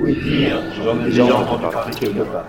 Oui, j'en ai déjà entendu parler quelque part.